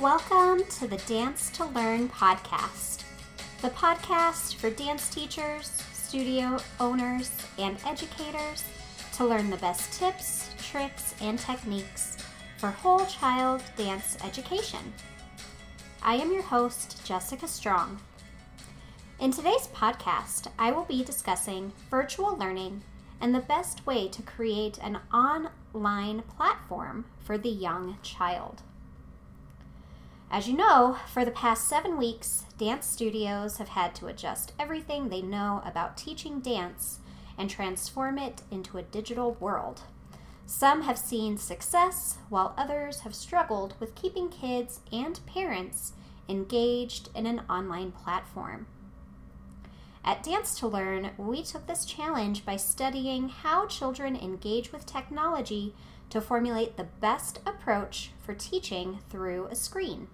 Welcome to the Dance to Learn podcast, the podcast for dance teachers, studio owners, and educators to learn the best tips, tricks, and techniques for whole child dance education. I am your host, Jessica Strong. In today's podcast, I will be discussing virtual learning and the best way to create an online platform for the young child. As you know, for the past seven weeks, dance studios have had to adjust everything they know about teaching dance and transform it into a digital world. Some have seen success, while others have struggled with keeping kids and parents engaged in an online platform. At Dance to Learn, we took this challenge by studying how children engage with technology to formulate the best approach for teaching through a screen.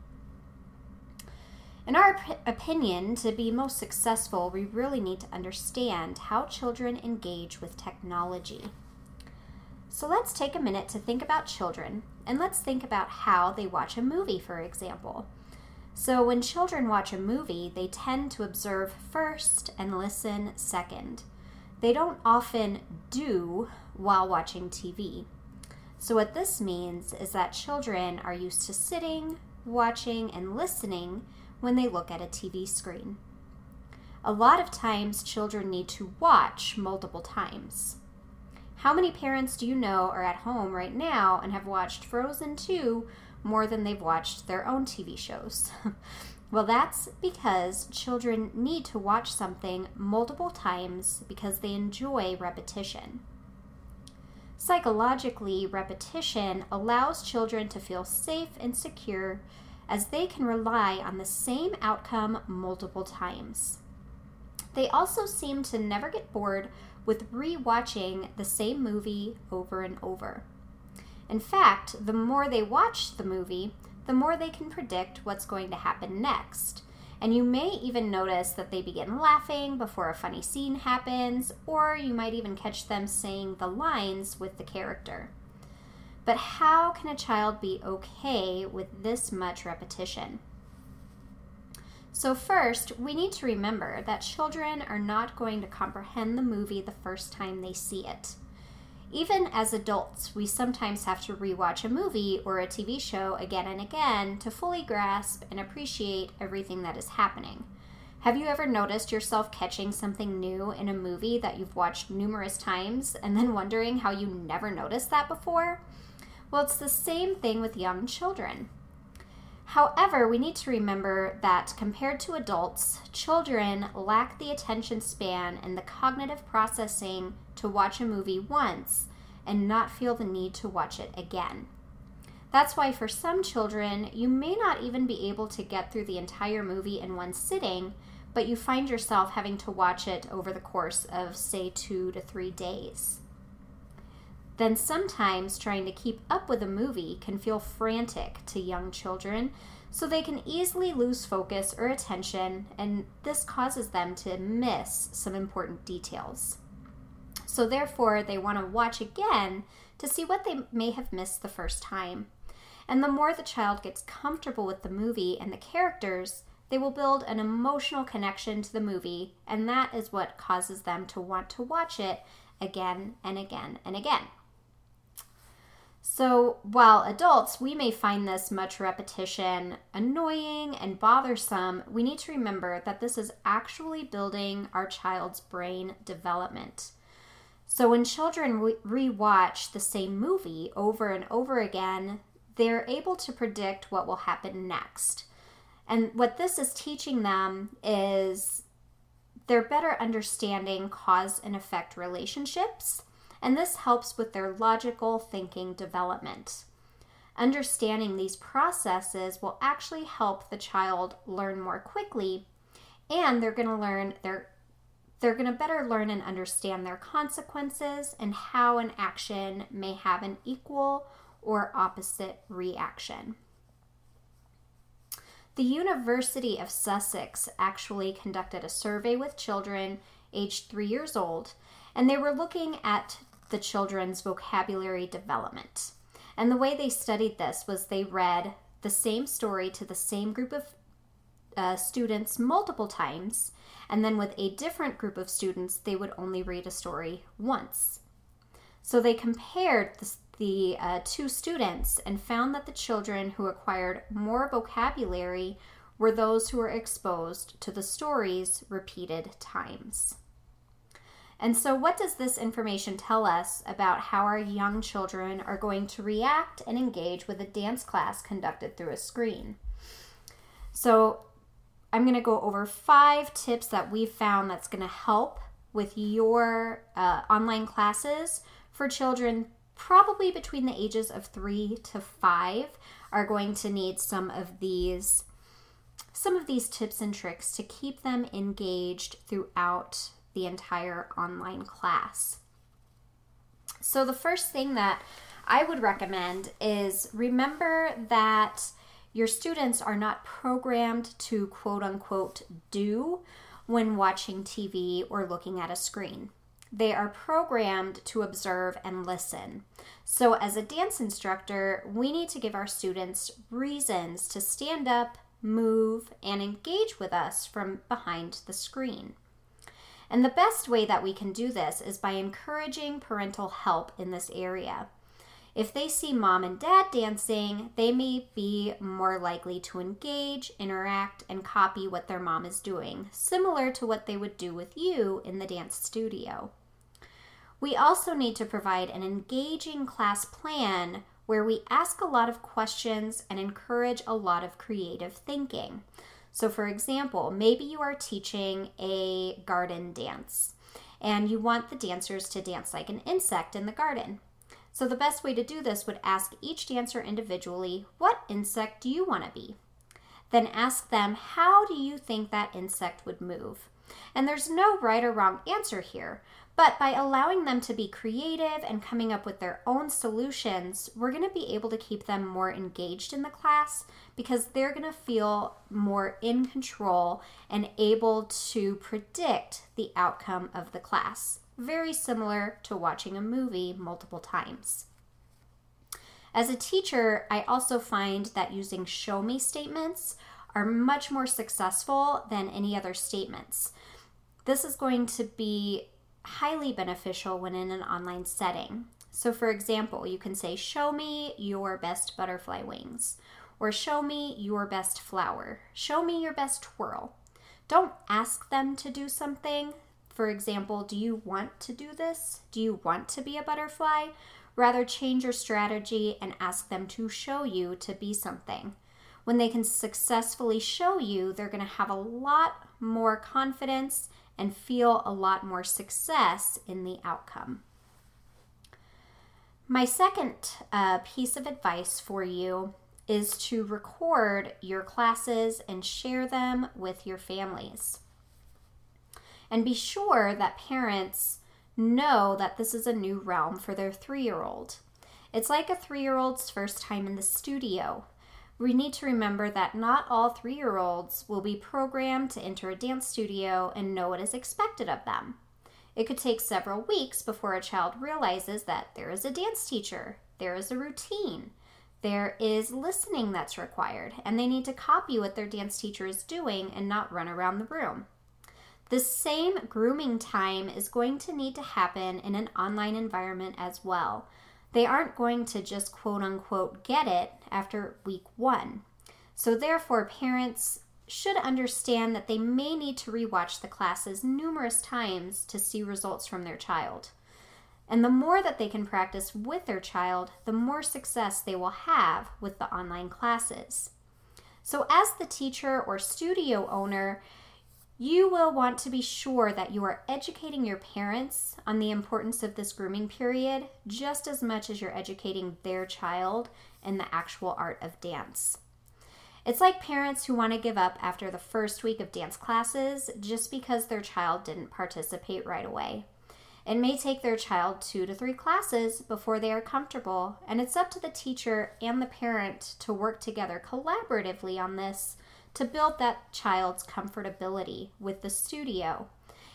In our opinion, to be most successful, we really need to understand how children engage with technology. So let's take a minute to think about children and let's think about how they watch a movie, for example. So, when children watch a movie, they tend to observe first and listen second. They don't often do while watching TV. So, what this means is that children are used to sitting, watching, and listening when they look at a TV screen. A lot of times, children need to watch multiple times. How many parents do you know are at home right now and have watched Frozen 2 more than they've watched their own TV shows? well, that's because children need to watch something multiple times because they enjoy repetition. Psychologically, repetition allows children to feel safe and secure as they can rely on the same outcome multiple times. They also seem to never get bored with re-watching the same movie over and over. In fact, the more they watch the movie, the more they can predict what's going to happen next. And you may even notice that they begin laughing before a funny scene happens, or you might even catch them saying the lines with the character. But how can a child be okay with this much repetition? So, first, we need to remember that children are not going to comprehend the movie the first time they see it. Even as adults, we sometimes have to rewatch a movie or a TV show again and again to fully grasp and appreciate everything that is happening. Have you ever noticed yourself catching something new in a movie that you've watched numerous times and then wondering how you never noticed that before? Well, it's the same thing with young children. However, we need to remember that compared to adults, children lack the attention span and the cognitive processing to watch a movie once and not feel the need to watch it again. That's why, for some children, you may not even be able to get through the entire movie in one sitting, but you find yourself having to watch it over the course of, say, two to three days then sometimes trying to keep up with a movie can feel frantic to young children, so they can easily lose focus or attention, and this causes them to miss some important details. So, therefore, they want to watch again to see what they may have missed the first time. And the more the child gets comfortable with the movie and the characters, they will build an emotional connection to the movie, and that is what causes them to want to watch it again and again and again. So, while adults, we may find this much repetition annoying and bothersome, we need to remember that this is actually building our child's brain development. So, when children re- rewatch the same movie over and over again, they're able to predict what will happen next. And what this is teaching them is they're better understanding cause and effect relationships and this helps with their logical thinking development. Understanding these processes will actually help the child learn more quickly, and they're going to learn their they're going to better learn and understand their consequences and how an action may have an equal or opposite reaction. The University of Sussex actually conducted a survey with children aged three years old, and they were looking at the children's vocabulary development. And the way they studied this was they read the same story to the same group of uh, students multiple times, and then with a different group of students, they would only read a story once. So they compared the, the uh, two students and found that the children who acquired more vocabulary were those who were exposed to the stories repeated times. And so, what does this information tell us about how our young children are going to react and engage with a dance class conducted through a screen? So, I'm going to go over five tips that we've found that's going to help with your uh, online classes for children probably between the ages of three to five are going to need some of these some of these tips and tricks to keep them engaged throughout the entire online class. So, the first thing that I would recommend is remember that your students are not programmed to quote unquote do when watching TV or looking at a screen. They are programmed to observe and listen. So, as a dance instructor, we need to give our students reasons to stand up, move, and engage with us from behind the screen. And the best way that we can do this is by encouraging parental help in this area. If they see mom and dad dancing, they may be more likely to engage, interact, and copy what their mom is doing, similar to what they would do with you in the dance studio. We also need to provide an engaging class plan where we ask a lot of questions and encourage a lot of creative thinking. So, for example, maybe you are teaching a garden dance and you want the dancers to dance like an insect in the garden. So, the best way to do this would ask each dancer individually, What insect do you want to be? Then ask them, How do you think that insect would move? And there's no right or wrong answer here, but by allowing them to be creative and coming up with their own solutions, we're going to be able to keep them more engaged in the class because they're going to feel more in control and able to predict the outcome of the class. Very similar to watching a movie multiple times. As a teacher, I also find that using show me statements are much more successful than any other statements. This is going to be highly beneficial when in an online setting. So, for example, you can say, Show me your best butterfly wings, or Show me your best flower, Show me your best twirl. Don't ask them to do something. For example, do you want to do this? Do you want to be a butterfly? Rather, change your strategy and ask them to show you to be something. When they can successfully show you, they're going to have a lot more confidence and feel a lot more success in the outcome. My second uh, piece of advice for you is to record your classes and share them with your families. And be sure that parents know that this is a new realm for their three year old. It's like a three year old's first time in the studio we need to remember that not all three year olds will be programmed to enter a dance studio and know what is expected of them. It could take several weeks before a child realizes that there is a dance teacher, there is a routine, there is listening that's required, and they need to copy what their dance teacher is doing and not run around the room. The same grooming time is going to need to happen in an online environment as well they aren't going to just quote unquote get it after week one. So, therefore, parents should understand that they may need to rewatch the classes numerous times to see results from their child. And the more that they can practice with their child, the more success they will have with the online classes. So, as the teacher or studio owner, you will want to be sure that you are educating your parents on the importance of this grooming period just as much as you're educating their child in the actual art of dance. It's like parents who want to give up after the first week of dance classes just because their child didn't participate right away. It may take their child two to three classes before they are comfortable, and it's up to the teacher and the parent to work together collaboratively on this to build that child's comfortability with the studio.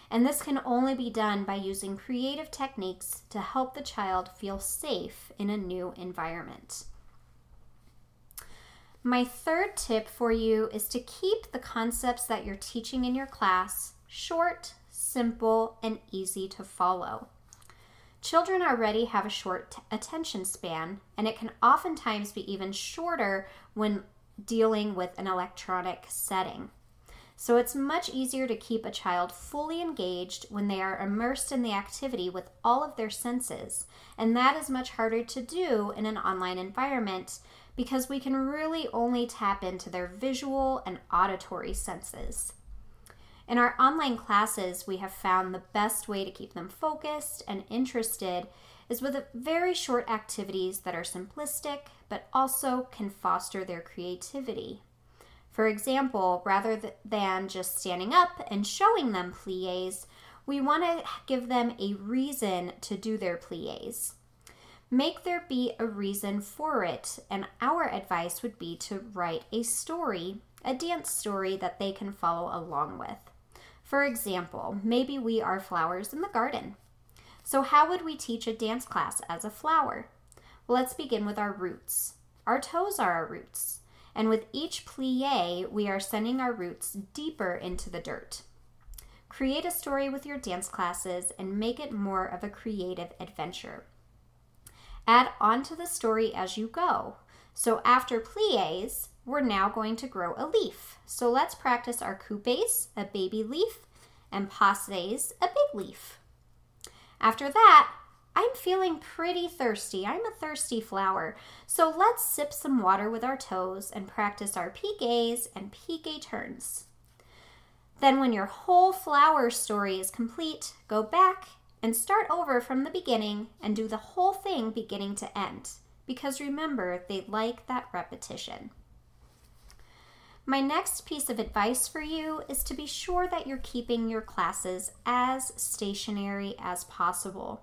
And this can only be done by using creative techniques to help the child feel safe in a new environment. My third tip for you is to keep the concepts that you're teaching in your class short, simple, and easy to follow. Children already have a short attention span, and it can oftentimes be even shorter when dealing with an electronic setting. So it's much easier to keep a child fully engaged when they are immersed in the activity with all of their senses. And that is much harder to do in an online environment because we can really only tap into their visual and auditory senses. In our online classes, we have found the best way to keep them focused and interested is with very short activities that are simplistic but also can foster their creativity. For example, rather than just standing up and showing them plies, we want to give them a reason to do their plies. Make there be a reason for it, and our advice would be to write a story, a dance story that they can follow along with. For example, maybe we are flowers in the garden. So, how would we teach a dance class as a flower? Let's begin with our roots. Our toes are our roots, and with each plie, we are sending our roots deeper into the dirt. Create a story with your dance classes and make it more of a creative adventure. Add on to the story as you go. So, after plies, we're now going to grow a leaf. So let's practice our coupes, a baby leaf, and passes, a big leaf. After that, I'm feeling pretty thirsty. I'm a thirsty flower. So let's sip some water with our toes and practice our piqués and piqué turns. Then, when your whole flower story is complete, go back and start over from the beginning and do the whole thing beginning to end. Because remember, they like that repetition. My next piece of advice for you is to be sure that you're keeping your classes as stationary as possible.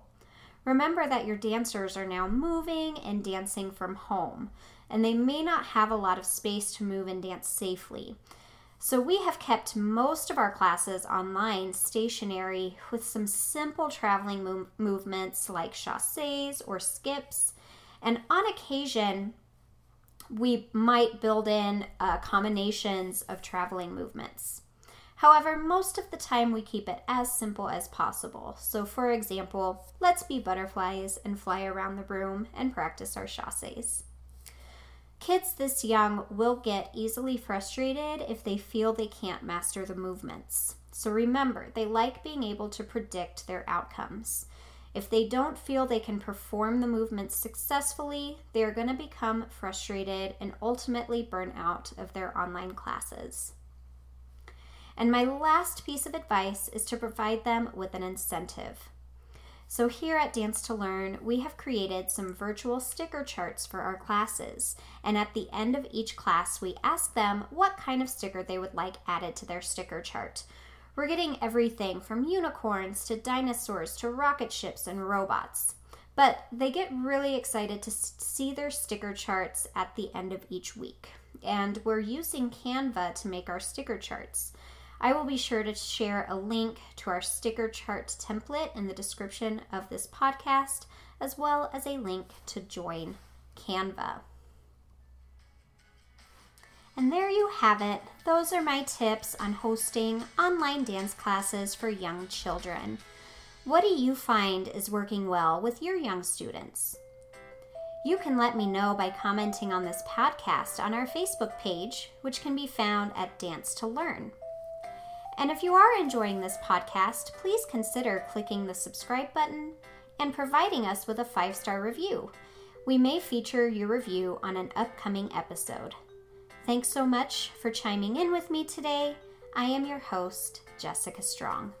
Remember that your dancers are now moving and dancing from home, and they may not have a lot of space to move and dance safely. So, we have kept most of our classes online stationary with some simple traveling move- movements like chassés or skips. And on occasion, we might build in uh, combinations of traveling movements. However, most of the time we keep it as simple as possible. So, for example, let's be butterflies and fly around the room and practice our chassés. Kids this young will get easily frustrated if they feel they can't master the movements. So remember, they like being able to predict their outcomes. If they don't feel they can perform the movements successfully, they are going to become frustrated and ultimately burn out of their online classes. And my last piece of advice is to provide them with an incentive. So, here at Dance to Learn, we have created some virtual sticker charts for our classes. And at the end of each class, we ask them what kind of sticker they would like added to their sticker chart. We're getting everything from unicorns to dinosaurs to rocket ships and robots. But they get really excited to see their sticker charts at the end of each week. And we're using Canva to make our sticker charts. I will be sure to share a link to our sticker chart template in the description of this podcast, as well as a link to join Canva. And there you have it. Those are my tips on hosting online dance classes for young children. What do you find is working well with your young students? You can let me know by commenting on this podcast on our Facebook page, which can be found at Dance to Learn. And if you are enjoying this podcast, please consider clicking the subscribe button and providing us with a five star review. We may feature your review on an upcoming episode. Thanks so much for chiming in with me today. I am your host, Jessica Strong.